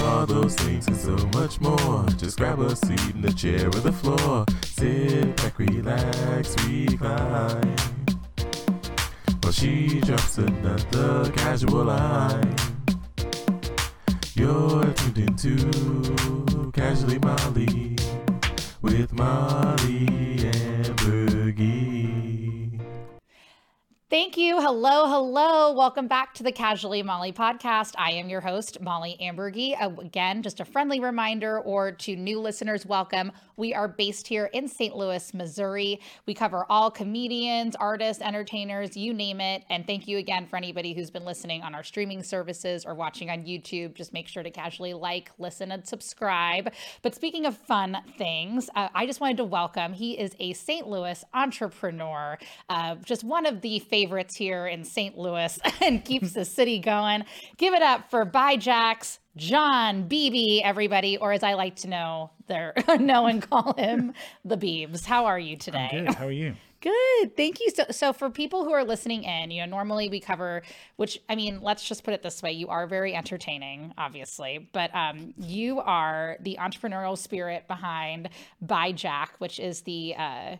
all those things and so much more. Just grab a seat in the chair or the floor. Sit back, relax, recline. While she drops another casual line. You're tuned into Casually Mollie with Molly and Bergie. Thank you. Hello, hello. Welcome back to the Casually Mollie podcast. I am your host, Mollie Amburgey. Again, just a friendly reminder, or to new listeners, welcome. We are based here in St. Louis, Missouri. We cover all comedians, artists, entertainers, you name it. And thank you again for anybody who's been listening on our streaming services or watching on YouTube. Just make sure to casually like, listen, and subscribe. But speaking of fun things, uh, I just wanted to welcome. He is a St. Louis entrepreneur, uh, just one of the favorites here in St. Louis and keeps the city going. Give it up for By Jack's, Jon Beeby, everybody, or as I like to know, there know and call him the Beebs. How are you today? I'm good. How are you? Good. Thank you. So, so for people who are listening in, you know, normally we cover, which I mean, let's just put it this way: you are very entertaining, obviously, but um, you are the entrepreneurial spirit behind By Jack, which is the uh,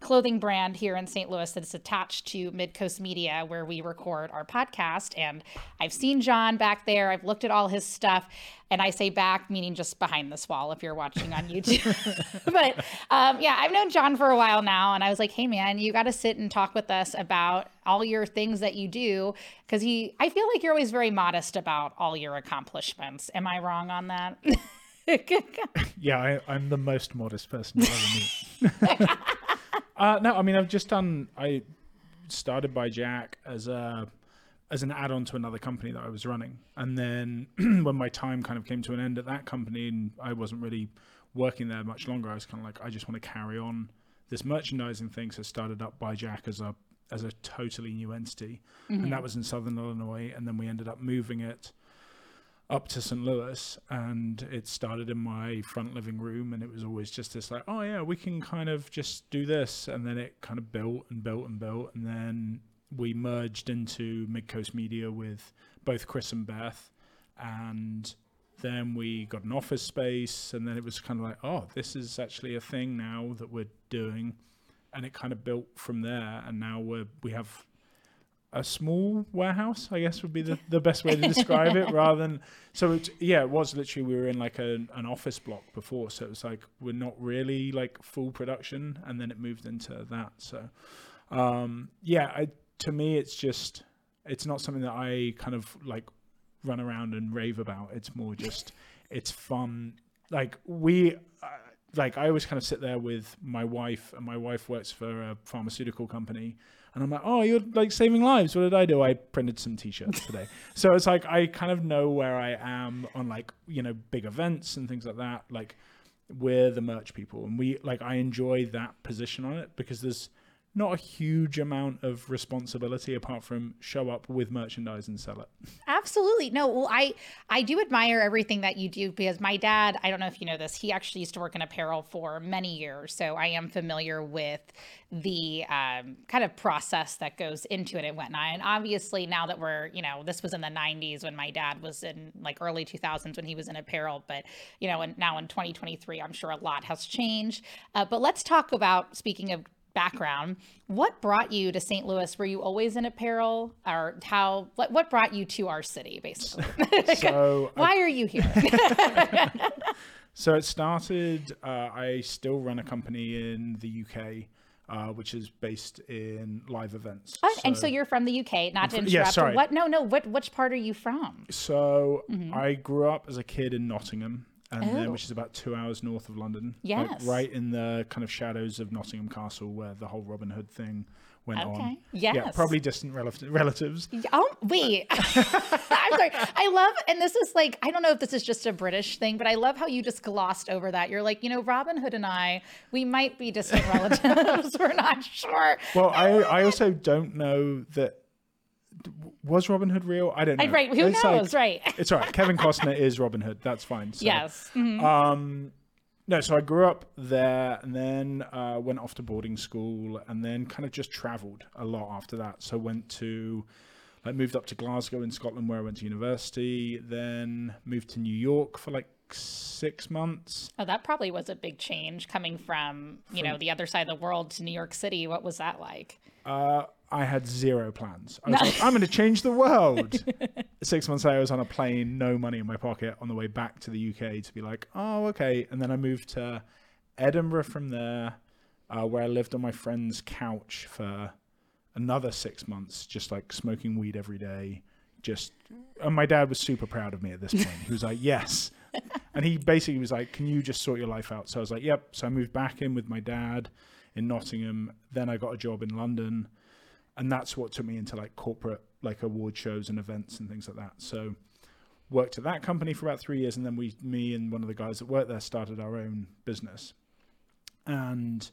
clothing brand here in St. Louis that's attached to Midcoast Media, where we record our podcast. And I've seen Jon back there. I've looked at all his stuff. And I say back, meaning just behind this wall if you're watching on YouTube. but um, yeah, I've known Jon for a while now. And I was like, hey, man, you got to sit and talk with us about all your things that you do. Cause he, I feel like you're always very modest about all your accomplishments. Am I wrong on that? yeah, I, I'm the most modest person you ever meet. Uh, no, I mean I've just done. I started by Jack as a as an add-on to another company that I was running, and then when my time kind of came to an end at that company, and I wasn't really working there much longer, I was kind of like, I just want to carry on this merchandising thing. So I started up by Jack as a as a totally new entity, mm-hmm. and that was in Southern Illinois, and then we ended up moving it up to St. Louis and it started in my front living room and it was always just this like, oh yeah, we can kind of just do this and then it kind of built and built and built and then we merged into Midcoast Media with both Chris and Beth and then we got an office space and then it was kind of like, oh, this is actually a thing now that we're doing and it kind of built from there and now we're we have a small warehouse, I guess would be the, the best way to describe it, rather than so. It, yeah, it was literally we were in like a, an office block before, so it was like we're not really like full production, and then it moved into that. So, um, yeah, I, to me, it's just it's not something that I kind of like run around and rave about. It's more just it's fun. Like we. Like I always kind of sit there with my wife, and my wife works for a pharmaceutical company, and I'm like, oh, you're like saving lives. What did I do? I printed some t-shirts today. so it's like I kind of know where I am on like you know big events and things like that. Like we're the merch people, and we like I enjoy that position on it because there's not a huge amount of responsibility apart from show up with merchandise and sell it. Absolutely. No, well I I do admire everything that you do because my dad, I don't know if you know this, he actually used to work in apparel for many years. So I am familiar with the um, kind of process that goes into it and whatnot. And obviously now that we're, you know, this was in the 90s when my dad was in like early 2000s when he was in apparel, but you know, and now in 2023, I'm sure a lot has changed. Uh, but let's talk about speaking of background. What brought you to St. Louis? Were you always in apparel, or how? What, what brought you to our city, basically? So, why are you here? so it started. Uh, I still run a company in the UK. Uh, which is based in live events. Oh, so, and so you're from the UK, not to interrupt. Yeah, sorry. What? No, no. What? Which part are you from? So mm-hmm. I grew up as a kid in Nottingham, and um, oh. then which is about two hours north of London. Yes, like right in the kind of shadows of Nottingham Castle, where the whole Robin Hood thing went okay. on. Yes, yeah, probably distant relatives. Oh wait, I'm sorry. I love, and this is like I don't know if this is just a British thing, but I love how you just glossed over that. You're like, you know, Robin Hood and I, we might be distant relatives. We're not sure. Well, I I also don't know that was Robin Hood real? I don't know. Right, who it's knows? Like, right. it's all right. Kevin Costner is Robin Hood. That's fine. So, yes. Mm-hmm. Um, no, so I grew up there and then uh, went off to boarding school and then kind of just traveled a lot after that. So went to like, moved up to Glasgow in Scotland where I went to university. Then moved to New York for like six months. Oh, that probably was a big change coming from, you know, the other side of the world to New York City. What was that like? Uh, I had zero plans. I was like, I'm going to change the world. Six months later, I was on a plane, no money in my pocket, on the way back to the UK to be like, oh, okay. And then I moved to Edinburgh from there, uh, where I lived on my friend's couch for another six months, just like smoking weed every day. Just, and my dad was super proud of me at this point. He was like, yes. And he basically was like, can you just sort your life out? So I was like, yep. So I moved back in with my dad in Nottingham. Then I got a job in London and that's what took me into like corporate like award shows and events and things like that. So worked at that company for about three years and then we me and one of the guys that worked there started our own business. And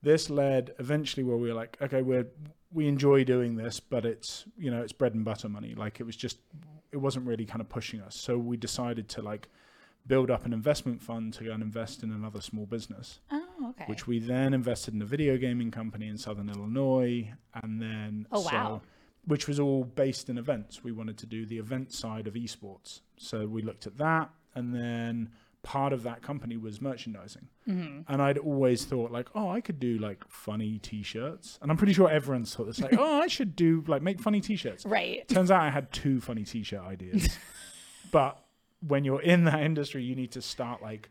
this led eventually where we were like okay we're we enjoy doing this but it's you know it's bread and butter money. Like it was just it wasn't really kind of pushing us. So we decided to like build up an investment fund to go and invest in another small business ah. Oh, okay. which we then invested in a video gaming company in Southern Illinois, and then Oh, wow. which was all based in events. We wanted to do the event side of esports, so we looked at that, and then part of that company was merchandising. Mm-hmm. And I'd always thought like, oh, I could do like funny T-shirts, and I'm pretty sure everyone's thought this like, oh, I should do like make funny T-shirts. right. Turns out I had two funny T-shirt ideas, but when you're in that industry, you need to start like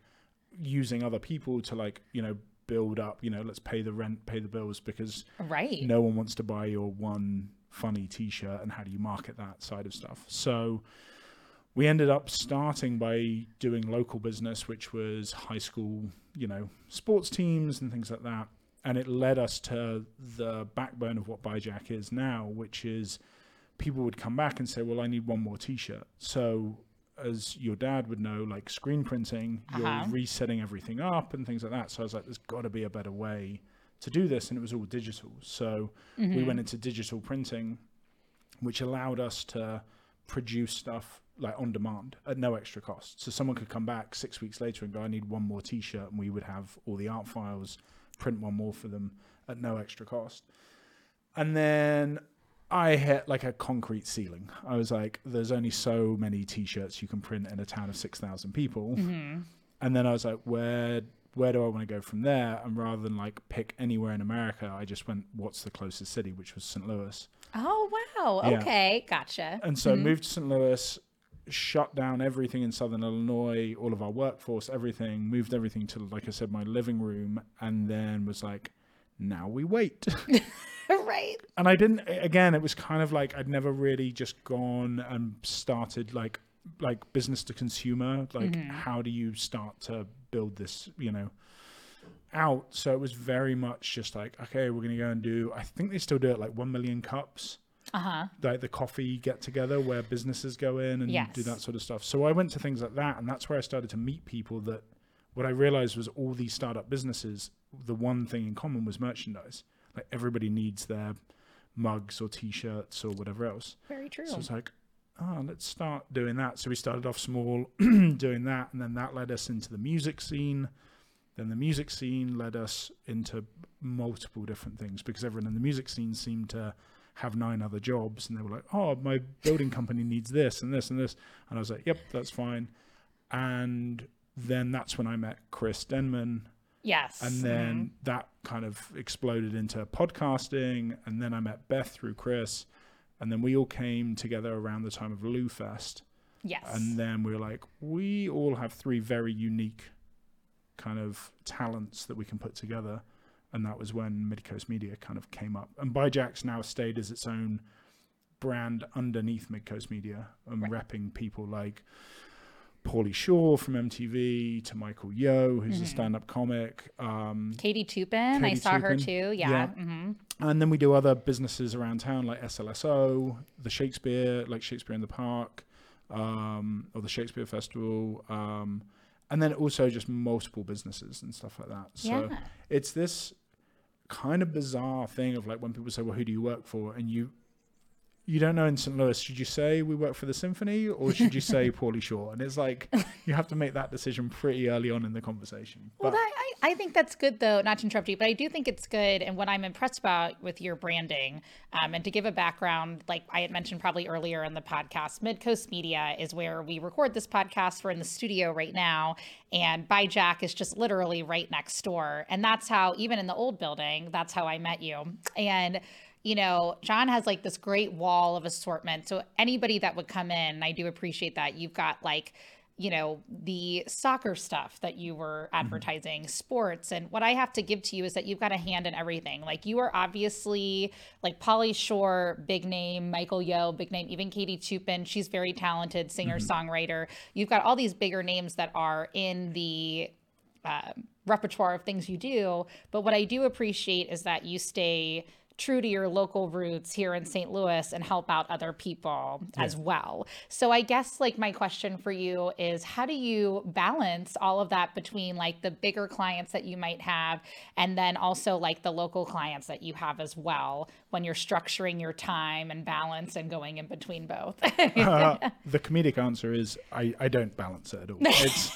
using other people to like you know build up. You know, let's pay the rent, pay the bills because Right. no one wants to buy your one funny T-shirt, and how do you market that side of stuff? So we ended up starting by doing local business, which was high school, you know, sports teams and things like that. And it led us to the backbone of what Byjack is now, which is people would come back and say, Well, I need one more t shirt. So, as your dad would know, like screen printing, Uh-huh. you're resetting everything up and things like that. So, I was like, There's got to be a better way to do this. And it was all digital. So, we went into digital printing, which allowed us to produce stuff like on demand at no extra cost. So someone could come back six weeks later and go, I need one more t shirt, and we would have all the art files, print one more for them at no extra cost. And then I hit like a concrete ceiling. I was like, there's only so many t shirts you can print in a town of 6,000 people. Mm-hmm. And then I was like, where. Where do I want to go from there? And rather than like pick anywhere in America, I just went, what's the closest city, which was St. Louis. Oh, wow. Yeah. Okay. Gotcha. And so mm-hmm. moved to St. Louis, shut down everything in Southern Illinois, all of our workforce, everything, moved everything to, like I said, my living room, and then was like, now we wait. right. and I didn't, again, it was kind of like I'd never really just gone and started like, like business to consumer. Like, how do you start to build this, you know? out so it was very much just like okay we're gonna go and do i think they still do it like 1 million cups Uh huh. like the coffee get together where businesses go in and do that sort of stuff. So I went to things like that, and that's where I started to meet people that what I realized was all these startup businesses, the one thing in common was merchandise. Like everybody needs their mugs or t-shirts or whatever else. Very true. So it's like, oh, let's start doing that. So we started off small doing that, and then that led us into the music scene. Then the music scene led us into multiple different things because everyone in the music scene seemed to have nine other jobs, and they were like, "Oh, my building company needs this and this and this," and I was like, "Yep, that's fine." And then that's when I met Chris Denman, yes. and then mm-hmm. that kind of exploded into podcasting and then i met beth through chris and then we all came together around the time of LouFest yes. and then we were like we all have three very unique kind of talents that we can put together and that was when midcoast media kind of came up and byjack's now stayed as its own brand underneath midcoast media and Right. repping people like Pauly Shore from MTV to Michael Yo, who's Mm-hmm. a stand-up comic. Um, Katie Toupin, I Katie saw her too. Yeah. Yeah. hmm and then we do other businesses around town like SLSO, the Shakespeare, like Shakespeare in the Park, um, or the Shakespeare Festival, um, and then also just multiple businesses and stuff like that. So Yeah. it's this kind of bizarre thing of like when people say, "Well, who do you work for?" and you you don't know in St. Louis, should you say we work for the symphony or should you say Pauly Shore? And it's like you have to make that decision pretty early on in the conversation. Well, But- that, I, I think that's good, though, not to interrupt you, but I do think it's good. And what I'm impressed about with your branding, um, and to give a background, like I had mentioned probably earlier in the podcast, Midcoast Media is where we record this podcast. We're in the studio right now, and By Jack is just literally right next door. And that's how, even in the old building, that's how I met you. And you know, Jon has like this great wall of assortment. So anybody that would come in, I do appreciate that. You've got like you know, the soccer stuff that you were mm-hmm. advertising, mm-hmm. sports. And what I have to give to you is that you've got a hand in everything. Like you are obviously like Pauly Shore, big name, Michael Yo, big name, even Katie Toupin. She's very talented singer songwriter. Mm-hmm. You've got all these bigger names that are in the uh, repertoire of things you do. But what I do appreciate is that you stay true to your local roots here in St. Louis and help out other people yeah. as well. So I guess like my question for you is how do you balance all of that between like the bigger clients that you might have and then also like the local clients that you have as well when you're structuring your time and balance and going in between both? uh, the comedic answer is I, I don't balance it at all. It's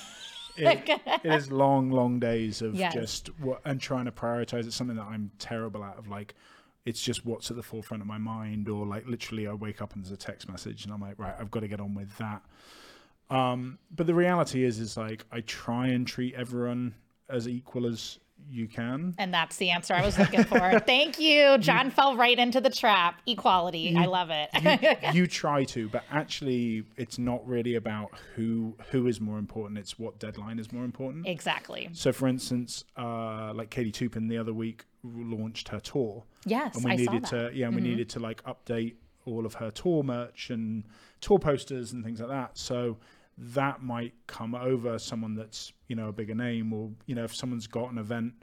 it, it is long, long days of yes. just what and trying to prioritize. It's something that I'm terrible at. Of like, it's just what's at the forefront of my mind or like literally i wake up and there's a text message and i'm like right i've got to get on with that. Um, but the reality is is like i try and treat everyone as equal as you can. And that's the answer i was looking for. Thank you. John you, fell right into the trap. Equality. You, i love it. you, you, try to but actually it's not really about who who is more important. It's what deadline is more important. Exactly. So for instance uh, like katie toupin the other week launched her tour. Yes, and we I needed to yeah, mm-hmm. we needed to like update all of her tour merch and tour posters and things like that. So that might come over someone that's you know a bigger name, or you know if someone's got an event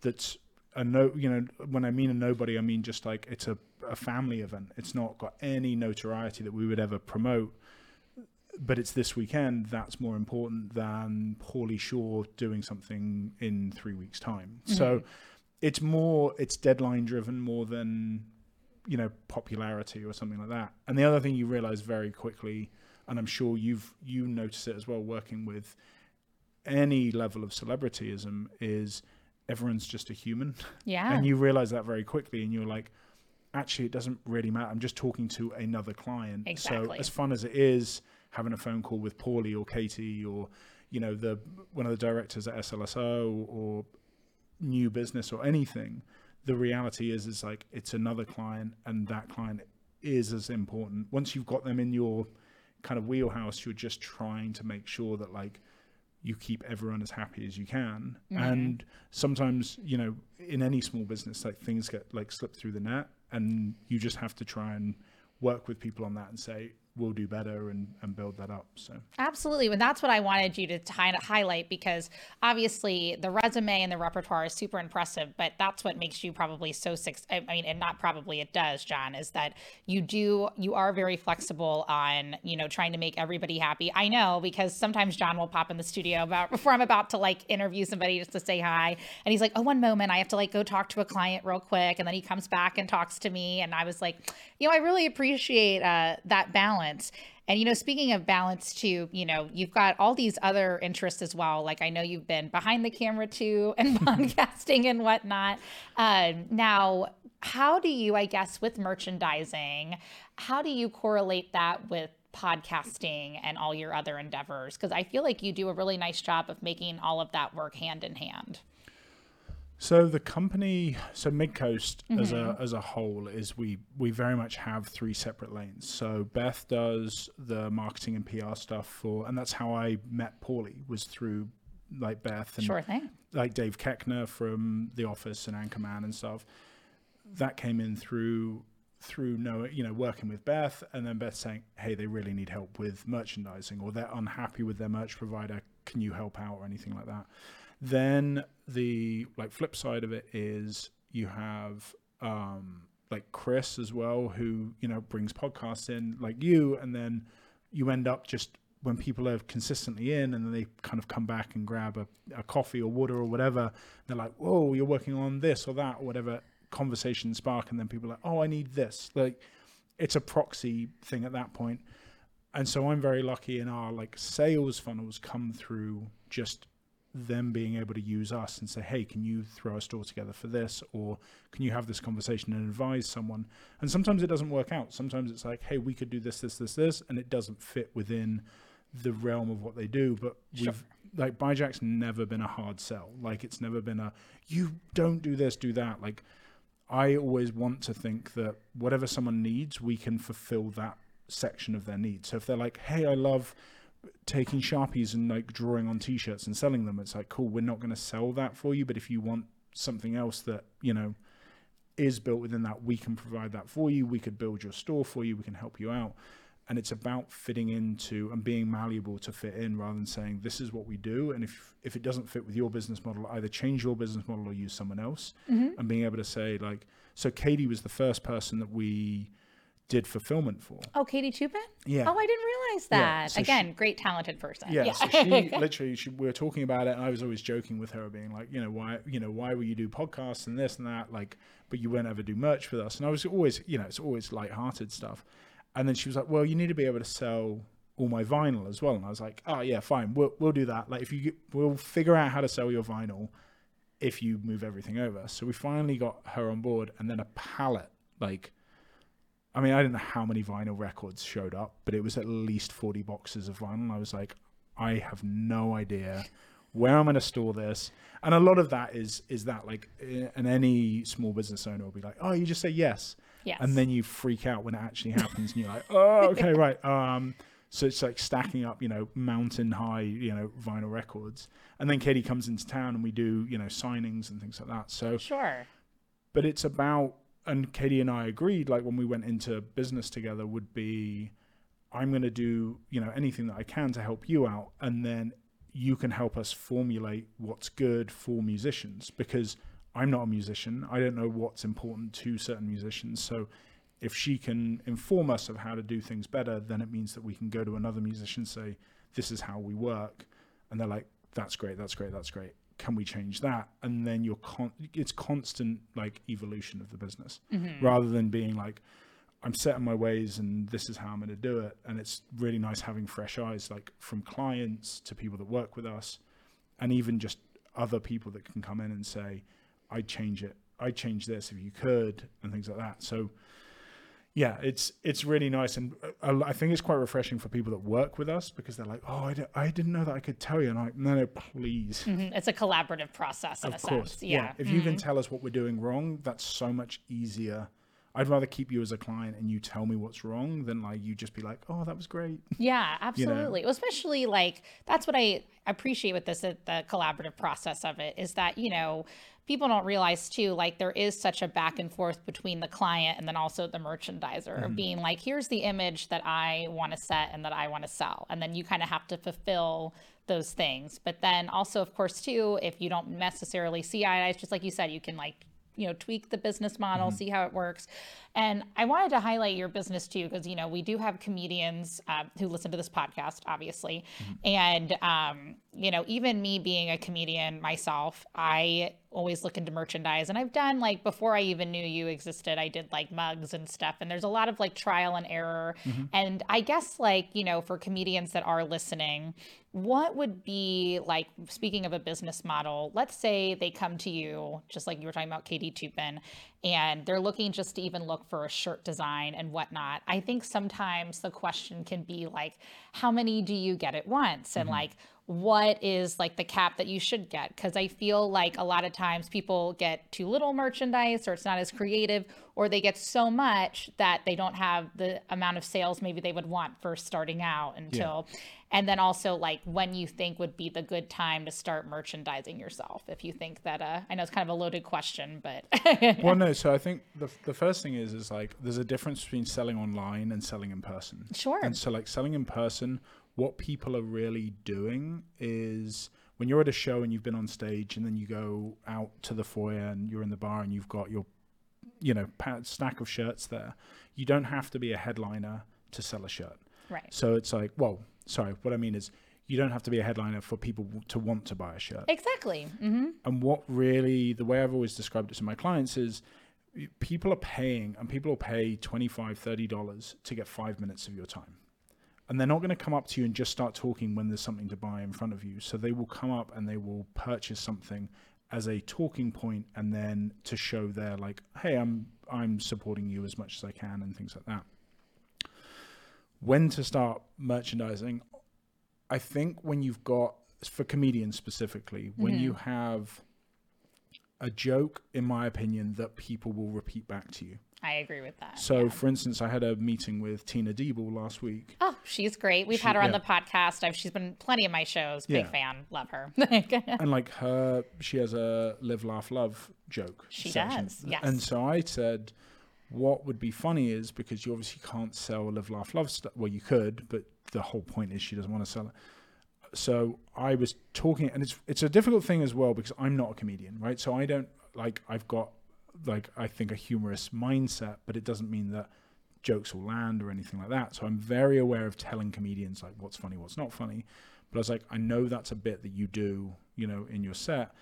that's a no, you know when I mean a nobody, I mean just like it's a a family event. It's not got any notoriety that we would ever promote but it's this weekend that's more important than Pauly Shore doing something in three weeks' time. Mm-hmm. So it's more it's deadline driven more than you know popularity or something like that. And the other thing you realize very quickly, and I'm sure you've you notice it as well, working with any level of celebrityism, is everyone's just a human. Yeah. and you realize that very quickly, and you're like, actually, it doesn't really matter. I'm just talking to another client. Exactly. So as fun as it is having a phone call with Pauly or Katie or you know the one of the directors at SLSO or new business or anything, the reality is is like it's another client and that client is as important. Once you've got them in your kind of wheelhouse, you're just trying to make sure that like you keep everyone as happy as you can. Mm-hmm. And sometimes, you know, in any small business, like things get like slipped through the net and you just have to try and work with people on that and say, we'll do better and, and build that up. So absolutely, and that's what I wanted you to highlight because obviously the resume and the repertoire is super impressive, but that's what makes you probably so six. I mean, and not probably it does, Jon, is that you do you are very flexible on you know trying to make everybody happy. I know because sometimes Jon will pop in the studio about before I'm about to like interview somebody just to say hi, and he's like, oh, one moment, I have to like go talk to a client real quick, and then he comes back and talks to me, and I was like, you know, I really appreciate uh, that balance balance. And, you know, speaking of balance too, you know, you've got all these other interests as well. Like I know you've been behind the camera too and podcasting and whatnot. Uh, now, how do you, I guess, with merchandising, how do you correlate that with podcasting and all your other endeavors? Because I feel like you do a really nice job of making all of that work hand in hand. So the company, so Midcoast mm-hmm. as a mm-hmm. as a whole, is we we very much have three separate lanes. So Beth does the marketing and PR stuff for, and that's how I met Pauly was through like Beth and sure thing. like Dave Koechner from The Office and Anchorman and stuff. That came in through through know you know working with Beth, and then Beth saying, "Hey, they really need help with merchandising, or they're unhappy with their merch provider. Can you help out or anything like that?" Then the like flip side of it is you have um, like Chris as well, who you know brings podcasts in like you, and then you end up just when people are consistently in and then they kind of come back and grab a, a coffee or water or whatever, they're like, "Whoa, you're working on this or that or whatever." Conversation spark, and then people are like, "Oh, I need this." Like, it's a proxy thing at that. And so I'm very lucky in our like sales funnels come through just them being able to use us and say, hey, can you throw a store together for this? Or can you have this conversation and advise someone? And sometimes it doesn't work out. Sometimes it's like, hey, we could do this, this, this, this, and it doesn't fit within the realm of what they do. But Sure. we've like Byjack's never been a hard sell. Like it's never been a you don't do this, do that. Like I always want to think that whatever someone needs, we can fulfill that section of their needs. So if they're like, hey, I love taking sharpies and like drawing on t-shirts and selling them it's like cool we're not going to sell that for you but if you want something else that you know is built within that we can provide that for you we could build your store for you we can help you out. And it's about fitting into and being malleable to fit in rather than saying this is what we do and if if it doesn't fit with your business model either change your business model or use someone else. Mm-hmm. And being able to say like so katie was the first person that we did fulfillment for. Oh, Katie Toupin? yeah. Oh, I didn't realize Yeah, that. so Again, great talented person. yeah, so she literally she, we were talking about it and i was always joking with her being like you know why you know why will you do podcasts and this and that? Like but you won't ever do merch with us. And i was always you know it's always light-hearted stuff. And then she was like well you need to be able to sell all my vinyl as well. And i was like oh yeah fine. We'll, we'll do that. Like if you get, we'll figure out how to sell your vinyl if you move everything over. So we finally got her on board and then a pallet like I mean, I don't know how many vinyl records showed up, but it was at least 40 boxes of vinyl. I was like, I have no idea where I'm going to store this. And a lot of that is is that like, and any small business owner will be like, oh, you just say yes, Yes. and then you freak out when it actually happens, and you're like, oh, okay, right. Um, so it's like stacking up, you know, mountain high, you know, vinyl records, and then Katie comes into town, and we do, you know, signings and things like that. So Sure. but it's about and Katie and I agreed like when we went into business together would be I'm going to do you know anything that I can to help you out and then you can help us formulate what's good for musicians because I'm not a musician. I don't know what's important to certain musicians. So if she can inform us of how to do things better then it means that we can go to another musician say this is how we work and they're like that's great that's great that's great can we change that? And then you're con- it's constant like evolution of the business. Mm-hmm. Rather than being like i'm set in my ways and this is how i'm going to do it. And it's really nice having fresh eyes like from clients to people that work with us and even just other people that can come in and say i'd change it. I'd change this if you could and things like that. So yeah it's it's really nice and i think it's quite refreshing for people that work with us because they're like oh i, didn't know that i could tell you and i'm like no no please Mhm. It's a collaborative process in of a course sense. Yeah. Mm-hmm. if you can tell us what we're doing wrong that's so much easier i'd rather keep you as a client and you tell me what's wrong than like you just be like oh that was great Yeah, absolutely. Well, Especially like that's what I appreciate with this uh, the collaborative process of it is that, you know, people don't realize too like there is such a back and forth between the client and then also the merchandiser of being like here's the image that I want to set and that I want to sell and then you kind of have to fulfill those things. But then also of course too if you don't necessarily see eye to eye, just like you said you can like you know tweak the business model mm-hmm. see how it works and i wanted to highlight your business too because you know we do have comedians uh, who listen to this podcast obviously. And um, you know even me being a comedian myself i always look into merchandise. And i've done like before i even knew you existed i did like mugs and stuff. And there's a lot of like trial and error. And i guess like you know for comedians that are listening what would be like speaking of a business model let's say they come to you just like you were talking about katie toupin and they're looking just to even look for a shirt design and whatnot i think sometimes the question can be like how many do you get at once? And mm-hmm. like what is like the cap that you should get? Because i feel like a lot of times people get too little merchandise or it's not as creative or they get so much that they don't have the amount of sales maybe they would want for starting out until and then also like when you think would be the good time to start merchandising yourself if you think that uh i know it's kind of a loaded question but well no so i think the, the first thing is is like there's a difference between selling online and selling in person. Sure. and so like selling in person what people are really doing is when you're at a show and you've been on stage and then you go out to the foyer and you're in the bar and you've got your you know stack of shirts there you don't have to be a headliner to sell a shirt. Right. So it's like well sorry what i mean is you don't have to be a headliner for people to want to buy a shirt exactly hmm and what really the way i've always described it to my clients is people are paying and people will pay $25, 30 dollars to get five minutes of your time and they're not going to come up to you and just start talking when there's something to buy in front of you. So they will come up and they will purchase something as a talking point and then to show their like, hey, I'm I'm supporting you as much as I can and things like that. When to start merchandising? I think when you've got for comedians specifically, when you mm-hmm. have a joke, in my opinion, that people will repeat back to you. I agree with that. So, yeah. for instance, I had a meeting with Tina Diebel last week. Oh, she's great. We've She- had her on yeah. the podcast. I've, she's been plenty of my shows. Big Yeah. fan. Love her. and like her she has a live laugh love joke She section. does, yes. and so i said what would be funny is because you obviously can't sell live laugh love stuff well you could but the whole point is she doesn't want to sell it. So i was talking and it's it's a difficult thing as well because i'm not a comedian right? So i don't like i've got like i think a humorous mindset but it doesn't mean that jokes will land or anything like that. So i'm very aware of telling comedians like what's funny what's not funny. But I was like, I know that's a bit that you do, you know, in your set.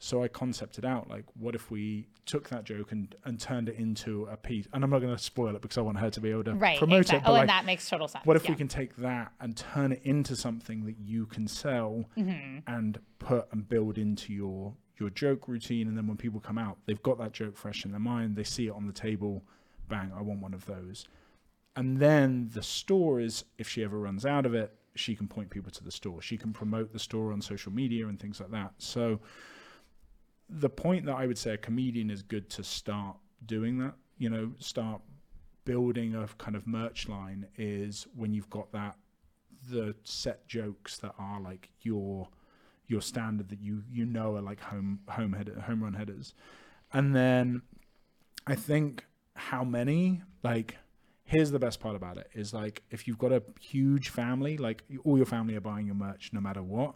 So I concepted out like, what if we took that joke and and turned it into a piece? And I'm not going to spoil it because I want her to be able to right. promote exactly. it. But Oh, like, and that makes total sense. what if yeah. we can take that and turn it into something that you can sell Mm-hmm. and put and build into your your joke routine? And then when people come out, they've got that joke fresh in their mind. They see it on the table. Bang! I want one of those. And then the store is, if she ever runs out of it, she can point people to the store. She can promote the store on social media and things like that. So the point that I would say a comedian is good to start doing that, you know, start building a kind of merch line is when you've got that the set jokes that are like your your standard that you you know are like home home header home run headers. And then I think how many like here's the best part about it is like if you've got a huge family like all your family are buying your merch no matter what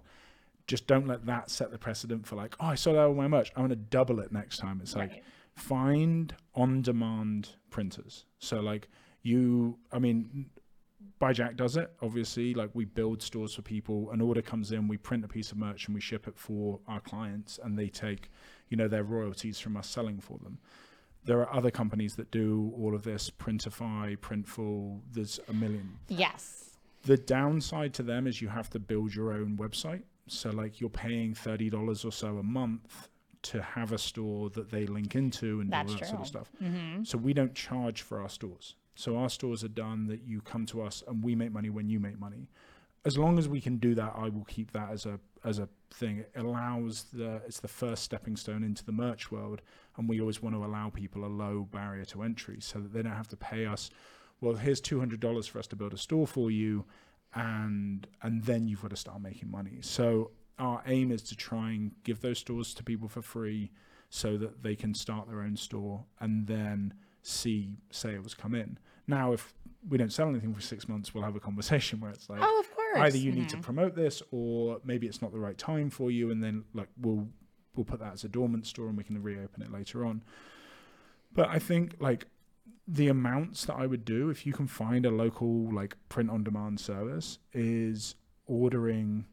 just don't let that set the precedent for like oh i saw that with my merch. I'm going to double it next time. It's like find on demand printers. So like you i mean Jack does it obviously. Like we build stores for people. An order comes in we print a piece of merch and we ship it for our clients and they take you know their royalties from us selling for them. There are other companies that do all of this printify printful. There's a million. Yes. the downside to them is you have to build your own website so like you're paying $30 or so a month to have a store that they link into and That's do all that sort of stuff. true. stuff mm-hmm. so we don't charge for our stores so our stores are done that you come to us and we make money when you make money as long as we can do that i will keep that as a as a thing it allows the it's the first stepping stone into the merch world and we always want to allow people a low barrier to entry so that they don't have to pay us well here's $200 for us to build a store for you and and then you've got to start making money. So our aim is to try and give those stores to people for free so that they can start their own store and then see sales come in. Now if we don't sell anything for six months we'll have a conversation where it's like Oh, of course. either you need to promote this or maybe it's not the right time for you and then like we'll we'll put that as a dormant store and we can reopen it later on. But i think like the amounts that i would do if you can find a local like print on demand service is ordering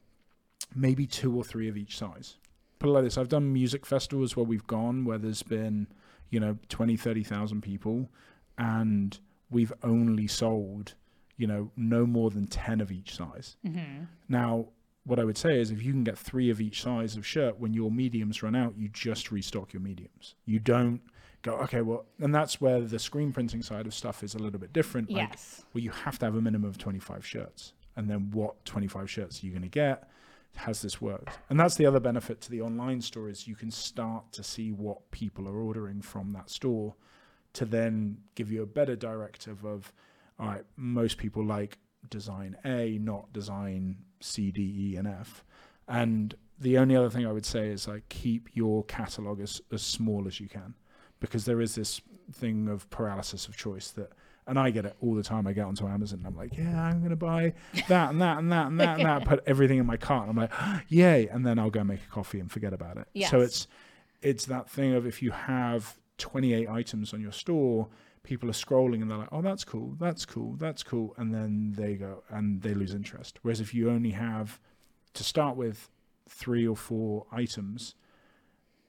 maybe two or three of each size put it like this i've done music festivals where we've gone where there's been you know 20 30,000 people and we've only sold you know no more than 10 of each size Mm-hmm. now, what I would say is if you can get three of each size of shirt, when your mediums run out, you just restock your mediums. You don't go, okay, well, and that's where the screen printing side of stuff is a little bit different. Like, Yes. well, you have to have a minimum of 25 shirts. And then what 25 shirts are you going to get? Has this worked? And that's the other benefit to the online store is you can start to see what people are ordering from that store to then give you a better directive of, all right, most people like design A, not design C, D, E, and F. And the only other thing I would say is like keep your catalog as, as small as you can because there is this thing of paralysis of choice that and I get it all the time. I get onto Amazon and I'm like, yeah, I'm gonna buy that and that and that and that and that. Put everything in my cart. And I'm like, yay! And then I'll go make a coffee and forget about it. Yes. So it's it's that thing of if you have 28 items on your store, people are scrolling and they're like, oh, that's cool, that's cool, that's cool, and then they go and they lose interest. Whereas if you only have to start with three or four items,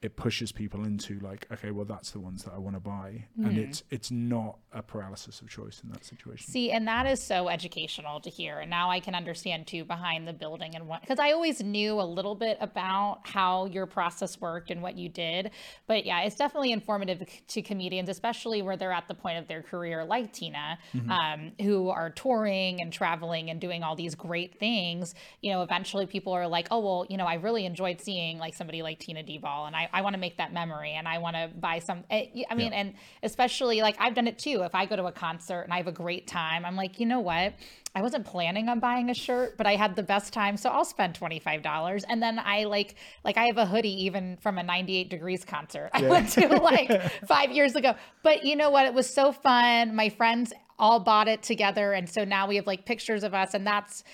it pushes people into like okay well that's the ones that i want to buy and it's it's not a paralysis of choice in that situation See, and that is so educational to hear. And now I can understand too behind the building and what, because I always knew a little bit about how your process worked and what you did. But yeah, it's definitely informative to comedians, especially where they're at the point of their career, like Tina, um, who are touring and traveling and doing all these great things. You know, eventually people are like, oh, well, you know, I really enjoyed seeing like somebody like Tina deval and I, I want to make that memory and I want to buy some. eh, I mean, and especially like I've done it too. If I go to a concert and I have a great time, I'm like, you know what? I wasn't planning on buying a shirt, but I had the best time, so I'll spend twenty five dollars. And then I like like I have a hoodie even from a ninety eight degrees concert I went to like five years ago. But you know what? It was so fun. My friends all bought it together, and so now we have like pictures of us, and that's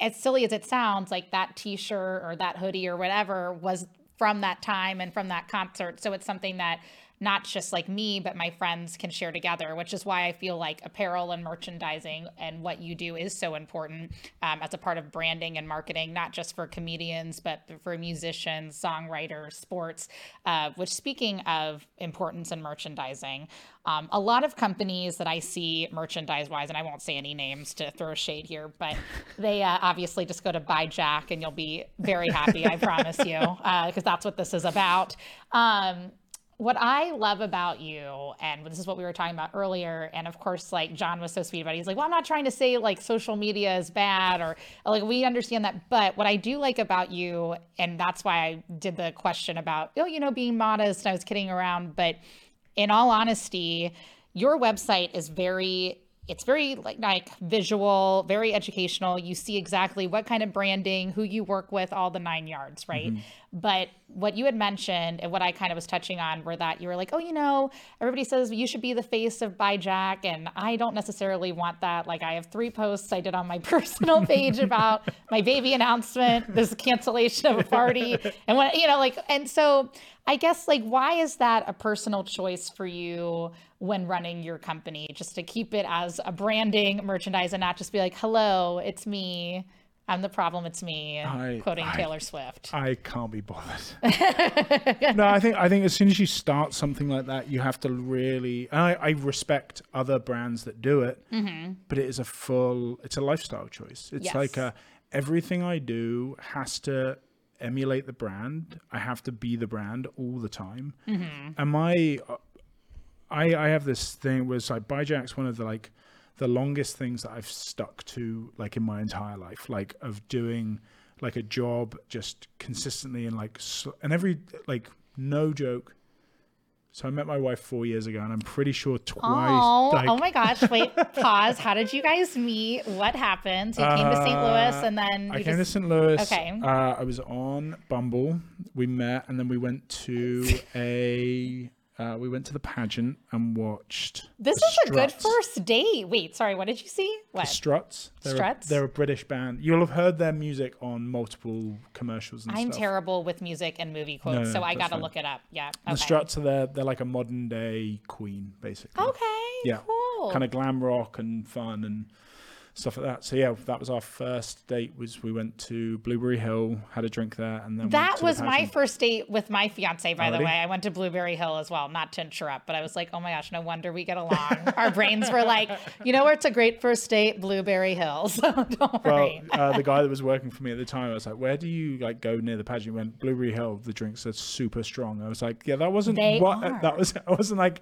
as silly as it sounds. Like that T shirt or that hoodie or whatever was from that time and from that concert. So it's something that not just like me, but my friends can share together, which is why I feel like apparel and merchandising and what you do is so important um, as a part of branding and marketing, not just for comedians, but for musicians, songwriters, sports. Uh, which, speaking of importance in merchandising, um, a lot of companies that I see merchandise wise, and I won't say any names to throw shade here, but they uh, obviously just go to By Jack and you'll be very happy, I promise you, because that's what this is about. Um, what I love about you, and this is what we were talking about earlier, and of course, like Jon was so sweet about it. He's like, Well, I'm not trying to say like social media is bad or like we understand that. But what I do like about you, and that's why I did the question about, oh, you know, being modest, I was kidding around. But in all honesty, your website is very it's very like, like visual, very educational. You see exactly what kind of branding, who you work with, all the nine yards, right? Mm-hmm. But what you had mentioned and what I kind of was touching on were that you were like, oh, you know, everybody says you should be the face of By Jack, and I don't necessarily want that. Like I have three posts I did on my personal page about my baby announcement, this cancellation of a party, and what you know, like, and so I guess like why is that a personal choice for you when running your company just to keep it as a branding merchandise and not just be like hello it's me I'm the problem it's me I- quoting I- Taylor Swift I can't be bothered. no, I think I think as soon as you start something like that, you have to really. And I, I respect other brands that do it, mm-hmm. but it is a full. It's a lifestyle choice. It's Yes. like a, everything I do has to emulate the brand. I have to be the brand all the time. Mm-hmm. And my, I I I have this thing was like Byjack's one of the like the longest things that I've stuck to like in my entire life, like of doing like a job just consistently and like and every like no joke. So I met my wife four years ago, and I'm pretty sure twice. oh like, oh my gosh wait pause how did you guys meet what happened so you came to St. Louis Uh, and then I you came just to St. Louis. Okay. Uh, I was on Bumble. We met, and then we went to a. Uh, we went to the pageant and watched. this the is a good first date wait sorry what did you see The what Struts. They're Struts? A, they're a British band. You'll have heard their music on multiple commercials and I'm stuff. terrible with music and movie quotes, No, so I gotta look it up. Yeah. The Struts are they're, they're like a modern day Queen, basically. Okay. Yeah. Cool. Kind of glam rock and fun and stuff like that. So yeah, that was our first date. Was we went to Blueberry Hill, had a drink there, and then That to the was my first date with my fiance, by the way. I went to Blueberry Hill as well, not to interrupt, but I was like, oh my gosh, no wonder we get along. Our brains were like, you know where it's a great first date? Blueberry Hill. So don't Well, uh, the guy that was working for me at the time, I was like, "Where do you like go near the pageant?" He went Blueberry Hill. The drinks are super strong. I was like, "Yeah, that wasn't They what are. that was." I wasn't like,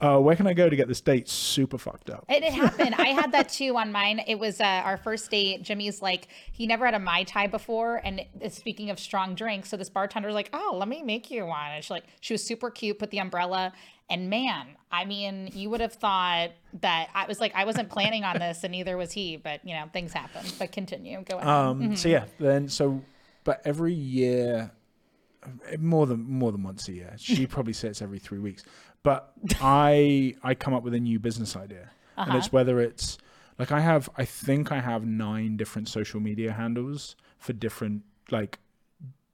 uh, "Where can I go to get this date super fucked up?" It, it happened. I had that too on mine. It was uh, our first date. Jimmy's like, he never had a Mai Tai before. And speaking of strong drinks, so this bartender was like, oh, let me make you one. And she like, she was super cute, put the umbrella. And man, I mean, you would have thought that I was like, I wasn't planning on this, and neither was he. But you know, things happen. But continue. Go ahead. Um, So yeah, then so, but every year, uh, more than more than once a year. She probably says every three weeks. But I I come up with a new business idea, and it's whether it's like I have I think I have nine different social media handles for different like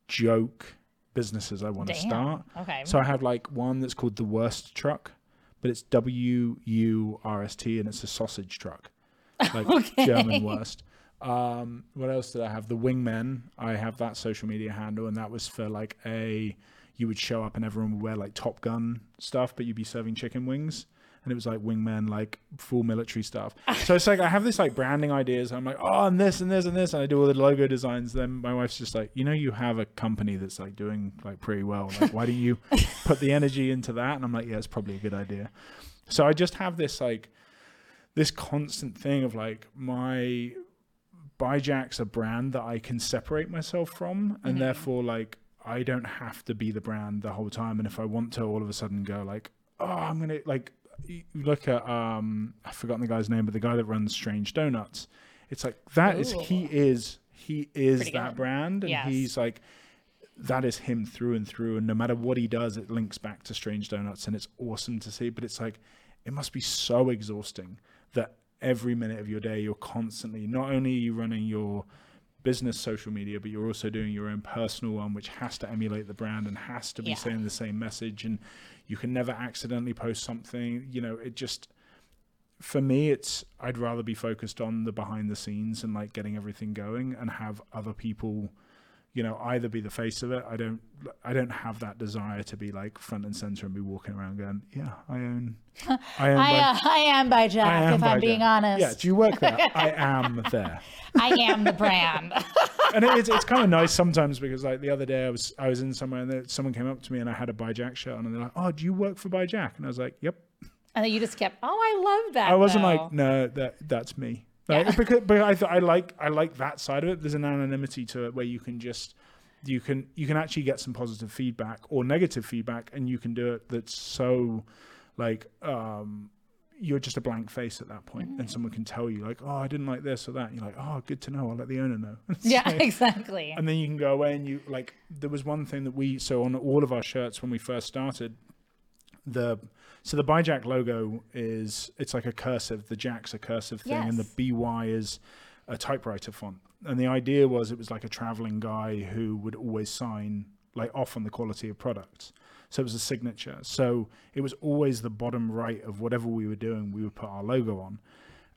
joke businesses I want to start. Okay. So I have like one that's called the Worst Truck, but it's W U R S T, and it's a sausage truck, like German Worst. Um, what else did I have? The Wingmen. I have that social media handle, and that was for like a you would show up and everyone would wear like Top Gun stuff, but you'd be serving chicken wings. And it was like wingmen, like full military stuff. So it's like I have this like branding ideas. I'm like, oh, and this and this and this, and I do all the logo designs. Then my wife's just like, you know, you have a company that's like doing like pretty well. Like, why don't you put the energy into that? And I'm like, yeah, it's probably a good idea. So I just have this like this constant thing of like my By Jack's a brand that I can separate myself from, and Mm-hmm. therefore like I don't have to be the brand the whole time. And if I want to, all of a sudden go like, oh, I'm gonna like you look at um I've forgotten the guy's name, but the guy that runs Strange Donuts. It's like that is he Ooh. is he is Pretty that good. brand, and Yes. he's like that is him through and through. And no matter what he does, it links back to Strange Donuts, and it's awesome to see. But it's like it must be so exhausting that every minute of your day you're constantly not only are you running your business social media, but you're also doing your own personal one, which has to emulate the brand and has to be Yeah. saying the same message. And you can never accidentally post something. You know, it just for me, it's I'd rather be focused on the behind the scenes and like getting everything going and have other people, you know, either be the face of it. I don't, I don't have that desire to be like front and center and be walking around going, yeah, I own, I own. I, Bi- uh, I am by Jack, if I'm being Jack. honest. Yeah, do you work there? I am there. I am the brand. and it, it's it's kind of nice sometimes because like the other day I was I was in somewhere and someone came up to me and I had a By Jack shirt on and they're like, "Oh, do you work for By Jack?" And I was like, "Yep." and then you just kept, oh, I love that. I wasn't though. like, "No, that that's me." Like, Yeah. because but I th- I like I like that side of it. There's an anonymity to it where you can just you can you can actually get some positive feedback or negative feedback and you can do it that's so like um you're just a blank face at that point Mm. and someone can tell you like oh i didn't like this or that and you're like oh good to know i'll let the owner know Yeah, exactly. and then you can go away and you like there was one thing that we so on all of our shirts when we first started the so the byjack logo is it's like a cursive the jack's a cursive thing and the by is a typewriter font. And the idea was it was like a traveling guy who would always sign like off on the quality of products. So it was a signature. So it was always the bottom right of whatever we were doing we would put our logo on.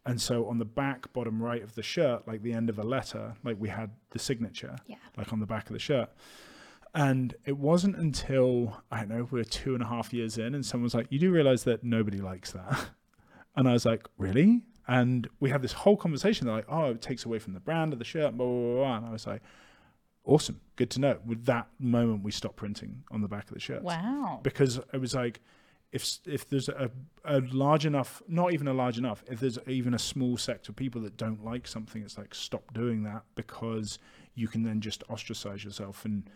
And so on the back bottom right of the shirt like the end of a letter like we had the signature Yeah. like on the back of the shirt and it wasn't until i don't know we were two and a half years in and someone was like you do realize that nobody likes that? And i was like really? And we had this whole conversation. They're like oh it takes away from the brand of the shirt blah blah blah, blah. and i was like awesome. Good to know. With that moment we stopped printing on the back of the shirt Wow. because it was like if if there's a, a large enough not even a large enough if there's even a small sector of people that don't like something it's like stop doing that because you can then just ostracize yourself and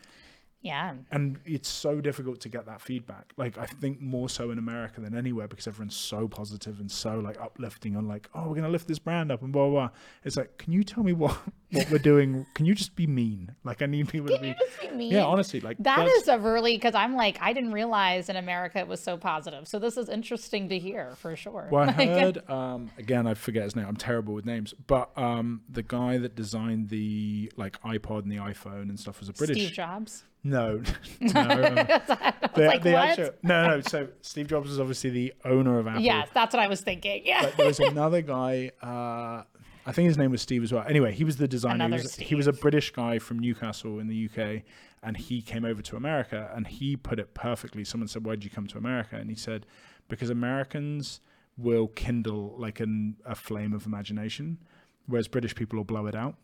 Yeah. and it's so difficult to get that feedback like i think more so in america than anywhere because everyone's so positive and so like uplifting on like oh we're going to lift this brand up and blah, blah blah it's like can you tell me what what we're doing can you just be mean like i need people to Can be you just be mean? yeah honestly like that's- a really because I'm like I didn't realize in America it was so positive. So this is interesting to hear for sure. Well, I heard um, again. I forget his name. I'm terrible with names. But um, the guy that designed the like iPod and the iPhone and stuff was a British. Steve Jobs. No, no. um, the, like, the what? actual- no, no. So Steve Jobs was obviously the owner of Apple. Yes, that's what I was thinking. Yeah. But there was another guy. Uh, I think his name was Steve as well. Anyway, he was the designer. He was, he was a British guy from Newcastle in the UK, and he came over to America, and he put it perfectly. Someone said, "Why did you come to America?" And he said, "Because Americans will kindle like an, a flame of imagination." Whereas British people will blow it out.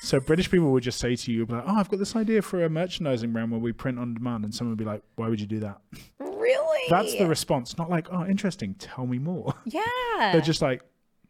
so British people would just say to you, like, "Oh, I've got this idea for a merchandising brand where we print on demand," and someone would be like, "Why would you do that?" really? That's the response. Not like, "Oh, interesting. Tell me more." yeah. They're just like,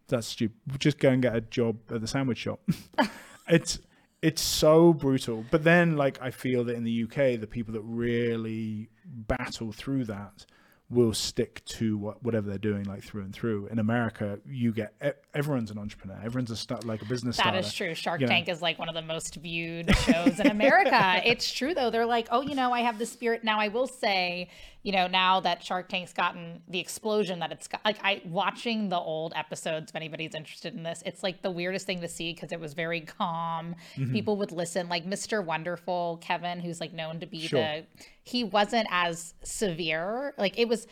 that's stupid. Just go and get a job at the sandwich shop. it's it's so brutal. But then, like, I feel that in the UK, the people that really battle through that will stick to what, whatever they're doing, like through and through. In America, you get everyone's an entrepreneur. Everyone's a start like a business. That starter. is true. Shark you know. Tank is like one of the most viewed shows in America. it's true though. They're like, oh, you know, I have the spirit. Now I will say, you know, now that Shark Tank's gotten the explosion that it's got, like I watching the old episodes. If anybody's interested in this, it's like the weirdest thing to see because it was very calm. Mm-hmm. People would listen. Like Mr. Wonderful, Kevin, who's like known to be Sure. the, he wasn't as severe. Like it was.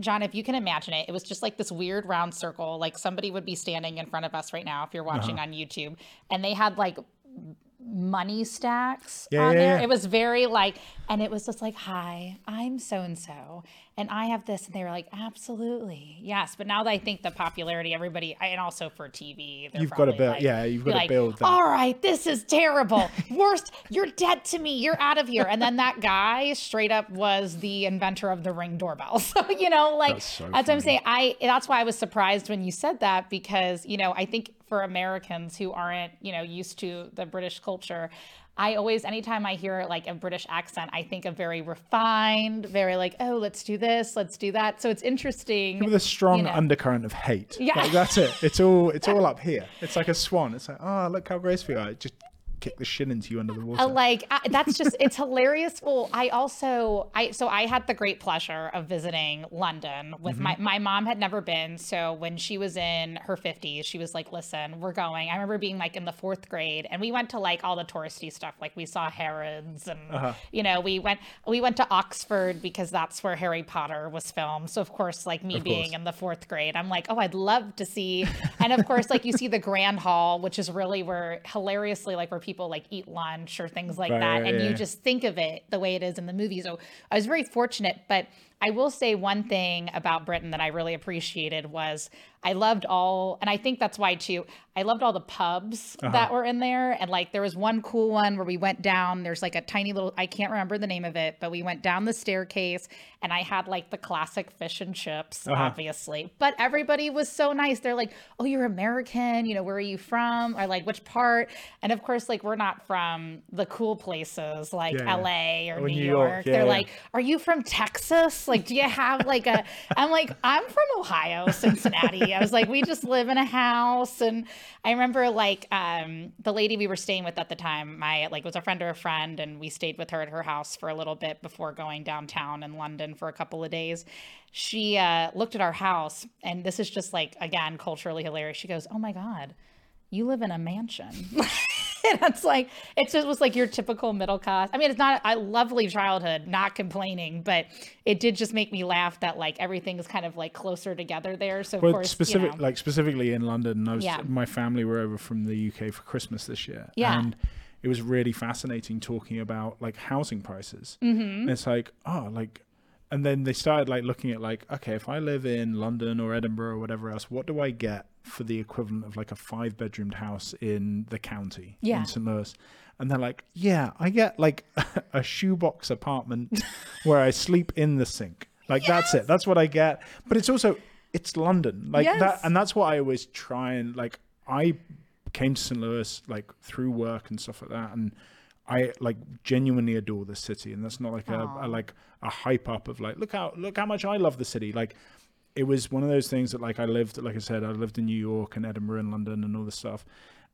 Jon, if you can imagine it, it was just like this weird round circle. Like somebody would be standing in front of us right now, if you're watching Uh-huh. on YouTube, and they had like money stacks Yeah, on yeah, there. yeah. It was very like, and it was just like, "Hi, I'm so and so, and I have this," and they were like, "Absolutely, yes." But now that I think the popularity, everybody, and also for TV, You've gotta build- like- yeah, you've gotta like, build that. All right, this is terrible. Worst, you're dead to me. You're out of here. And then that guy straight up was the inventor of the ring doorbell. So you know, like That's so that's what I'm saying. I that's why I was surprised when you said that because you know I think for Americans who aren't you know used to the British culture. I always, anytime I hear like a British accent, I think of very refined, very like, oh, let's do this, let's do that. So it's interesting. with a strong you know. undercurrent of hate. Yeah. Like, that's it. It's all it's all up here. It's like a swan. It's like, oh, look how graceful you are. Just kick the shit into you under the water. Uh, like I, that's just it's hilarious. Well i also i so i had the great pleasure of visiting london with my my mom had never been. So when she was in her 50s she was like listen we're going. I remember being like in the fourth grade and we went to like all the touristy stuff. Like we saw harrods and you know we went we went to oxford because that's where harry potter was filmed. So of course like me being course. in the fourth grade i'm like oh i'd love to see and of course like you see the grand hall which is really where hilariously like where people like eat lunch or things like Right, that right, and you just think of it the way it is in the movie. So i was very fortunate but i will say one thing about britain that i really appreciated was i loved all and i think that's why too i loved all the pubs Uh-huh. that were in there and like there was one cool one where we went down there's like a tiny little i can't remember the name of it but we went down the staircase and i had like the classic fish and chips Uh-huh. obviously but everybody was so nice they're like oh you're american you know where are you from or like which part and of course like we're not from the cool places like Yeah, la or Or new, New york, York, yeah, they're yeah. like are you from texas like do you have like a i'm like i'm from ohio cincinnati i was like we just live in a house. And i remember like um the lady we were staying with at the time my like was a friend or a friend and we stayed with her at her house for a little bit before going downtown in london for a couple of days. She uh looked at our house and this is just like again culturally hilarious. She goes oh my god you live in a mansion and it's like it just was like your typical middle class i mean it's not a lovely childhood not complaining but it did just make me laugh that like everything is kind of like closer together there so of But course specific, you know, like specifically in London, I was, Yeah. my family were over from the UK for Christmas this year, Yeah. and it was really fascinating talking about like housing prices. Mm-hmm. And it's like, oh, like, and then they started like looking at like, okay, if I live in London or Edinburgh or whatever else, what do I get for the equivalent of like a five bedroomed house in the county Yeah. in St. Louis? And they're like, yeah, I get like a shoebox apartment where I sleep in the sink. Like that's it. That's what I get. But it's also it's London. Like that and that's what I always try and like I came to St. Louis like through work and stuff like that and I like genuinely adore this city and that's not like a, a like a hype up of like look how look how much I love the city. Like it was one of those things that like I lived like I said I lived in New York and Edinburgh and London and all this stuff.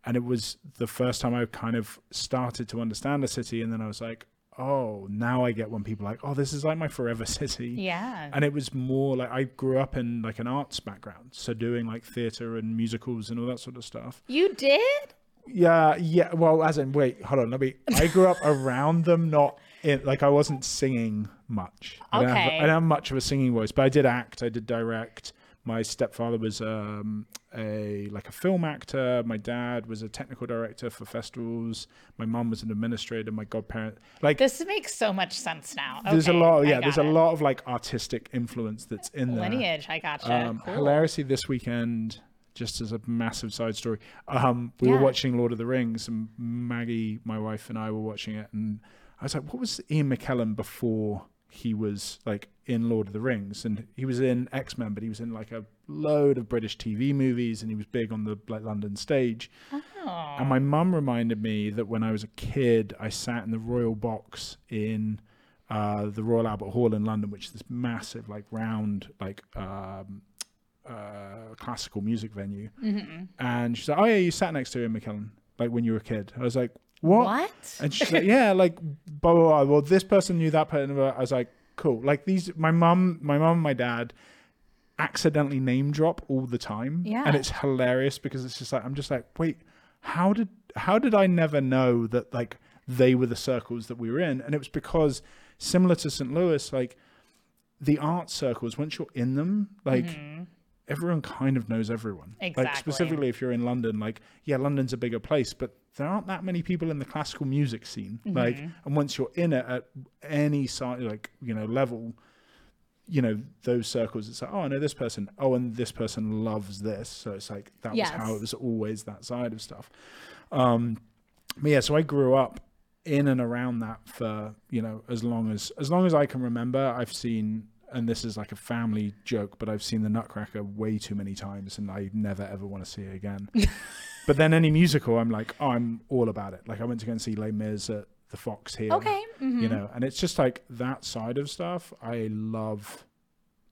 And it was the first time I kind of started to understand the city and then I was like oh now I get when people are like oh this is like my forever city. Yeah. And it was more like I grew up in like an arts background so doing like theater and musicals and all that sort of stuff. You did? Yeah yeah well as in wait hold on let me I grew up around them not in like I wasn't singing much. I don't, have, Okay. I don't have much of a singing voice but I did act I did direct. My stepfather was um, a like a film actor. My dad was a technical director for festivals. My mum was an administrator. My godparent like this makes so much sense now. There's a lot yeah there's a lot of like artistic influence that's in there. Lineage i gotcha. Um, cool. hilariously this weekend just as a massive side story um we Yeah. were watching lord of the rings and maggie my wife and i were watching it and i was like what was ian mckellen before he was like in lord of the rings and he was in x-men but he was in like a load of british tv movies and he was big on the like london stage Oh. and my mum reminded me that when I was a kid, I sat in the Royal Box in uh, the Royal Albert Hall in London, which is this massive, like round, like um, uh, classical music venue. Mm-hmm. And she's like, "Oh yeah, you sat next to Ian McKellen, like when you were a kid." I was like, "What?" what And she's like, "Yeah, like blah blah blah." Well, this person knew that person. I was like, "Cool." Like these, my mum, my mum, and my dad accidentally name drop all the time Yeah. and it's hilarious because it's just like i'm just like wait how did how did i never know that like they were the circles that we were in and it was because similar to st louis like the art circles once you're in them like mm-hmm. everyone kind of knows everyone Exactly. like specifically if you're in london like yeah london's a bigger place but there aren't that many people in the classical music scene. Like, and once you're in it at any side, like you know level, you know those circles. It's like, oh, I know this person. Oh, and this person loves this. So it's like that Yes. was how it was always that side of stuff. Um, but yeah, so I grew up in and around that for you know as long as as long as I can remember. I've seen, and this is like a family joke, but I've seen the Nutcracker way too many times, and I never ever want to see it again. but then any musical, I'm like, oh, I'm all about it. Like I went to go and see Les Mis at the Fox here. Okay. mhm. You know, and it's just like that side of stuff. I love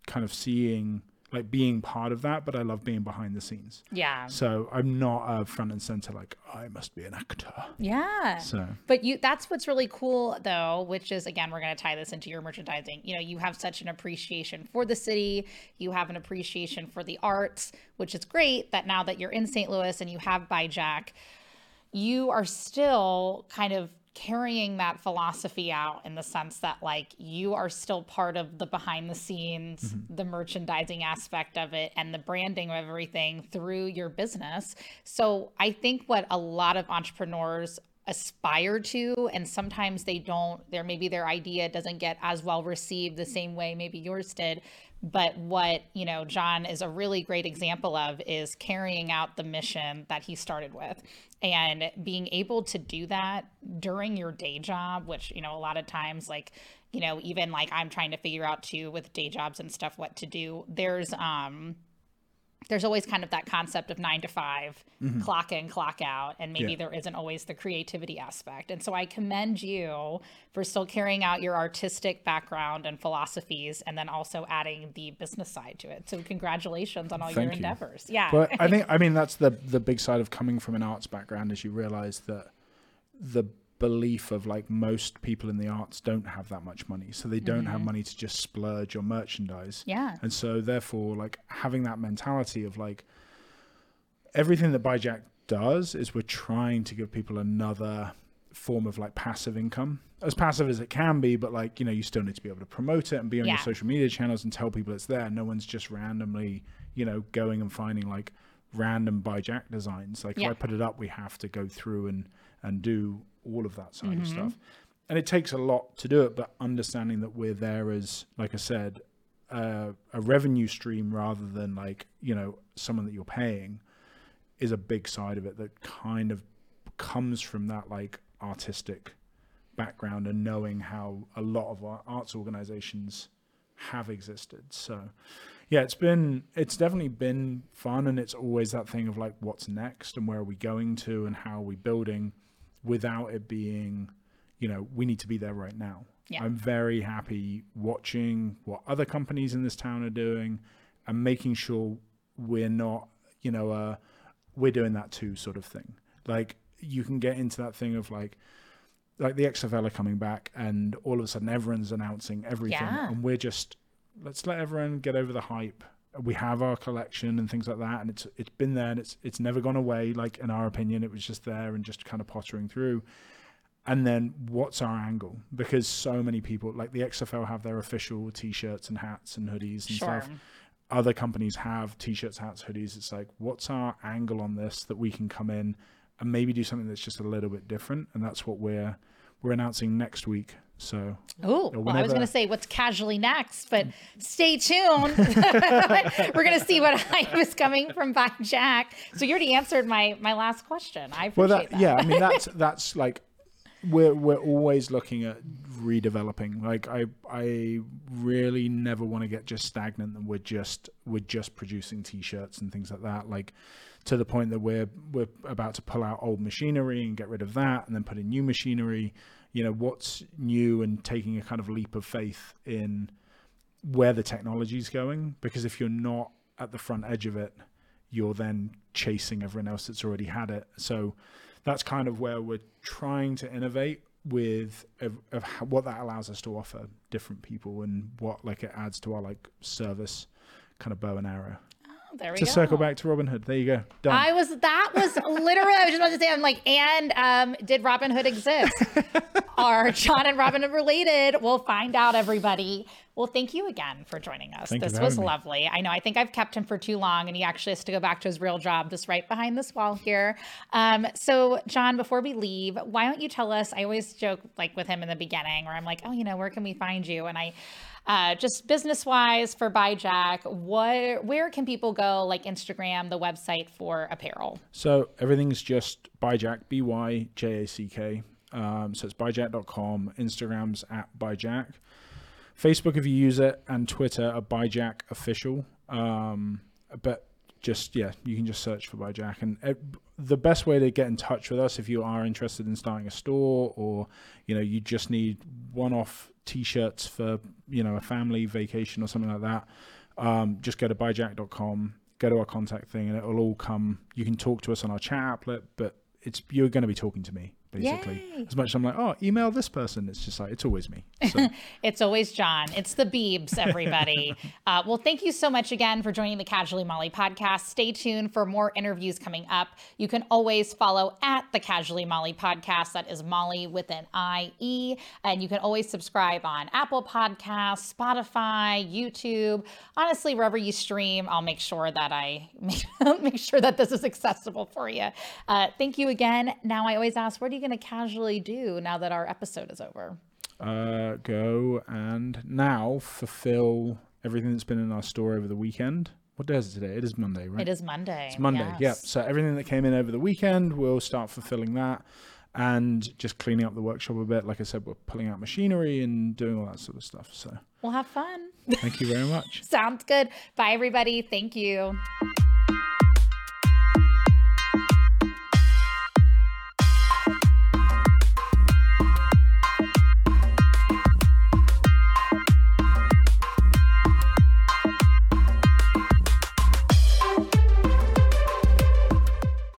kind of seeing like being part of that, but I love being behind the scenes. Yeah. So I'm not a front and center like I must be an actor. Yeah. So But you that's what's really cool though, which is again we're going to tie this into your merchandising. You know, you have such an appreciation for the city, you have an appreciation for the arts, which is great that now that you're in St. Louis and you have by Jack, you are still kind of carrying that philosophy out in the sense that like you are still part of the behind the scenes mm-hmm. the merchandising aspect of it and the branding of everything through your business. So i think what a lot of entrepreneurs aspire to and sometimes they don't there maybe their idea doesn't get as well received the same way maybe yours did but what you know Jon is a really great example of is carrying out the mission that he started with. And being able to do that during your day job which you know a lot of times like you know even like i'm trying to figure out too with day jobs and stuff what to do there's um there's always kind of that concept of nine to 5 mm-hmm. clock in, clock out, and maybe Yeah. there isn't always the creativity aspect. And so I commend you for still carrying out your artistic background and philosophies, and then also adding the business side to it. So congratulations on all your you. endeavors. Yeah. But I think I mean that's the the big side of coming from an arts background is you realize that the belief of like most people in the arts don't have that much money so they don't have mm-hmm. money to just splurge on merchandise Yeah. and so therefore like having that mentality of like everything that Byjack does is we're trying to give people another form of like passive income as passive as it can be but like you know you still need to be able to promote it and be on Yeah. your social media channels and tell people it's there no one's just randomly you know going and finding like random Byjack designs like Yeah. if i put it up we have to go through and and do all of that side Mm-hmm. of stuff. And it takes a lot to do it but understanding that we're there as like i said uh, a revenue stream rather than like you know someone that you're paying is a big side of it that kind of comes from that like artistic background and knowing how a lot of our arts organizations have existed. So yeah it's been it's definitely been fun and it's always that thing of like what's next and where are we going to and how are we building without it being you know we need to be there right now Yeah. i'm very happy watching what other companies in this town are doing and making sure we're not you know uh we're doing that too sort of thing like you can get into that thing of like like the XFL are coming back and all of a sudden everyone's announcing everything Yeah. and we're just let's let everyone get over the hype we have our collection and things like that and it's it's been there and it's it's never gone away. Like in our opinion it was just there and just kind of pottering through. And then what's our angle? Because so many people like the XFL have their official t-shirts and hats and hoodies and Sure. stuff other companies have t-shirts hats hoodies. It's like what's our angle on this that we can come in and maybe do something that's just a little bit different? And that's what we're we're announcing next week so Oh, well, I was going to say what's casually next, but stay tuned. We're going to see what hype is coming from by Jack. So you already answered my my last question. I well appreciate that, that. yeah i mean that's that's like we're we're always looking at redeveloping like i i really never want to get just stagnant and we're just we're just producing t-shirts and things like that like to the point that we're we're about to pull out old machinery and get rid of that and then put in new machinery. You know what's new and taking a kind of leap of faith in where the technology is going? Because if you're not at the front edge of it you're then chasing everyone else that's already had it. So that's kind of where we're trying to innovate with of, of how, what that allows us to offer different people and what like it adds to our like service kind of bow and arrow there we to go. circle back to robin hood there you go done I was that was literally I was just about to say I'm like and um did Robin Hood exist? Are Jon and Robin Hood related? We'll find out everybody. Well, thank you again for joining us. Thank this was me. lovely. I know I think I've kept him for too long and he actually has to go back to his real job just right behind this wall here. Um, so, Jon, before we leave, why don't you tell us? I always joke like with him in the beginning where I'm like, oh, you know, where can we find you? And I, uh, just business wise for By Jack, what, where can people go, like Instagram, the website for apparel? So everything's just byjack, B Y J A C K. Um, so it's byjack.com. Instagram's at byjack. Facebook, if you use it, and Twitter are byjack official. Um, but just, yeah, you can just search for byjack. And it, the best way to get in touch with us if you are interested in starting a store or, you know, you just need one off t shirts for, you know, a family vacation or something like that, um, just go to byjack.com, go to our contact thing and it'll all come. You can talk to us on our chat applet but it's you're going to be talking to me basically Yay. as much as i'm like oh email this person it's just like it's always me so It's always Jon. It's the Beebs, everybody. uh, well, thank you so much again for joining the Casually Mollie podcast. Stay tuned for more interviews coming up. You can always follow at the Casually Mollie podcast. That is Mollie with an I-E. And you can always subscribe on Apple Podcasts, Spotify, YouTube. Honestly, wherever you stream, I'll make sure that I make, make sure that this is accessible for you. Uh, thank you again. Now I always ask, where do you going to casually do now that our episode is over? uh, go and now fulfill everything that's been in our store over the weekend what day is it today it is monday right It is Monday. It's Monday. yes. Yep. So everything that came in over the weekend, we'll start fulfilling that and just cleaning up the workshop a bit. Like I said, we're pulling out machinery and doing all that sort of stuff. So We'll have fun. thank you very much. Sounds good. Bye, everybody. Thank you.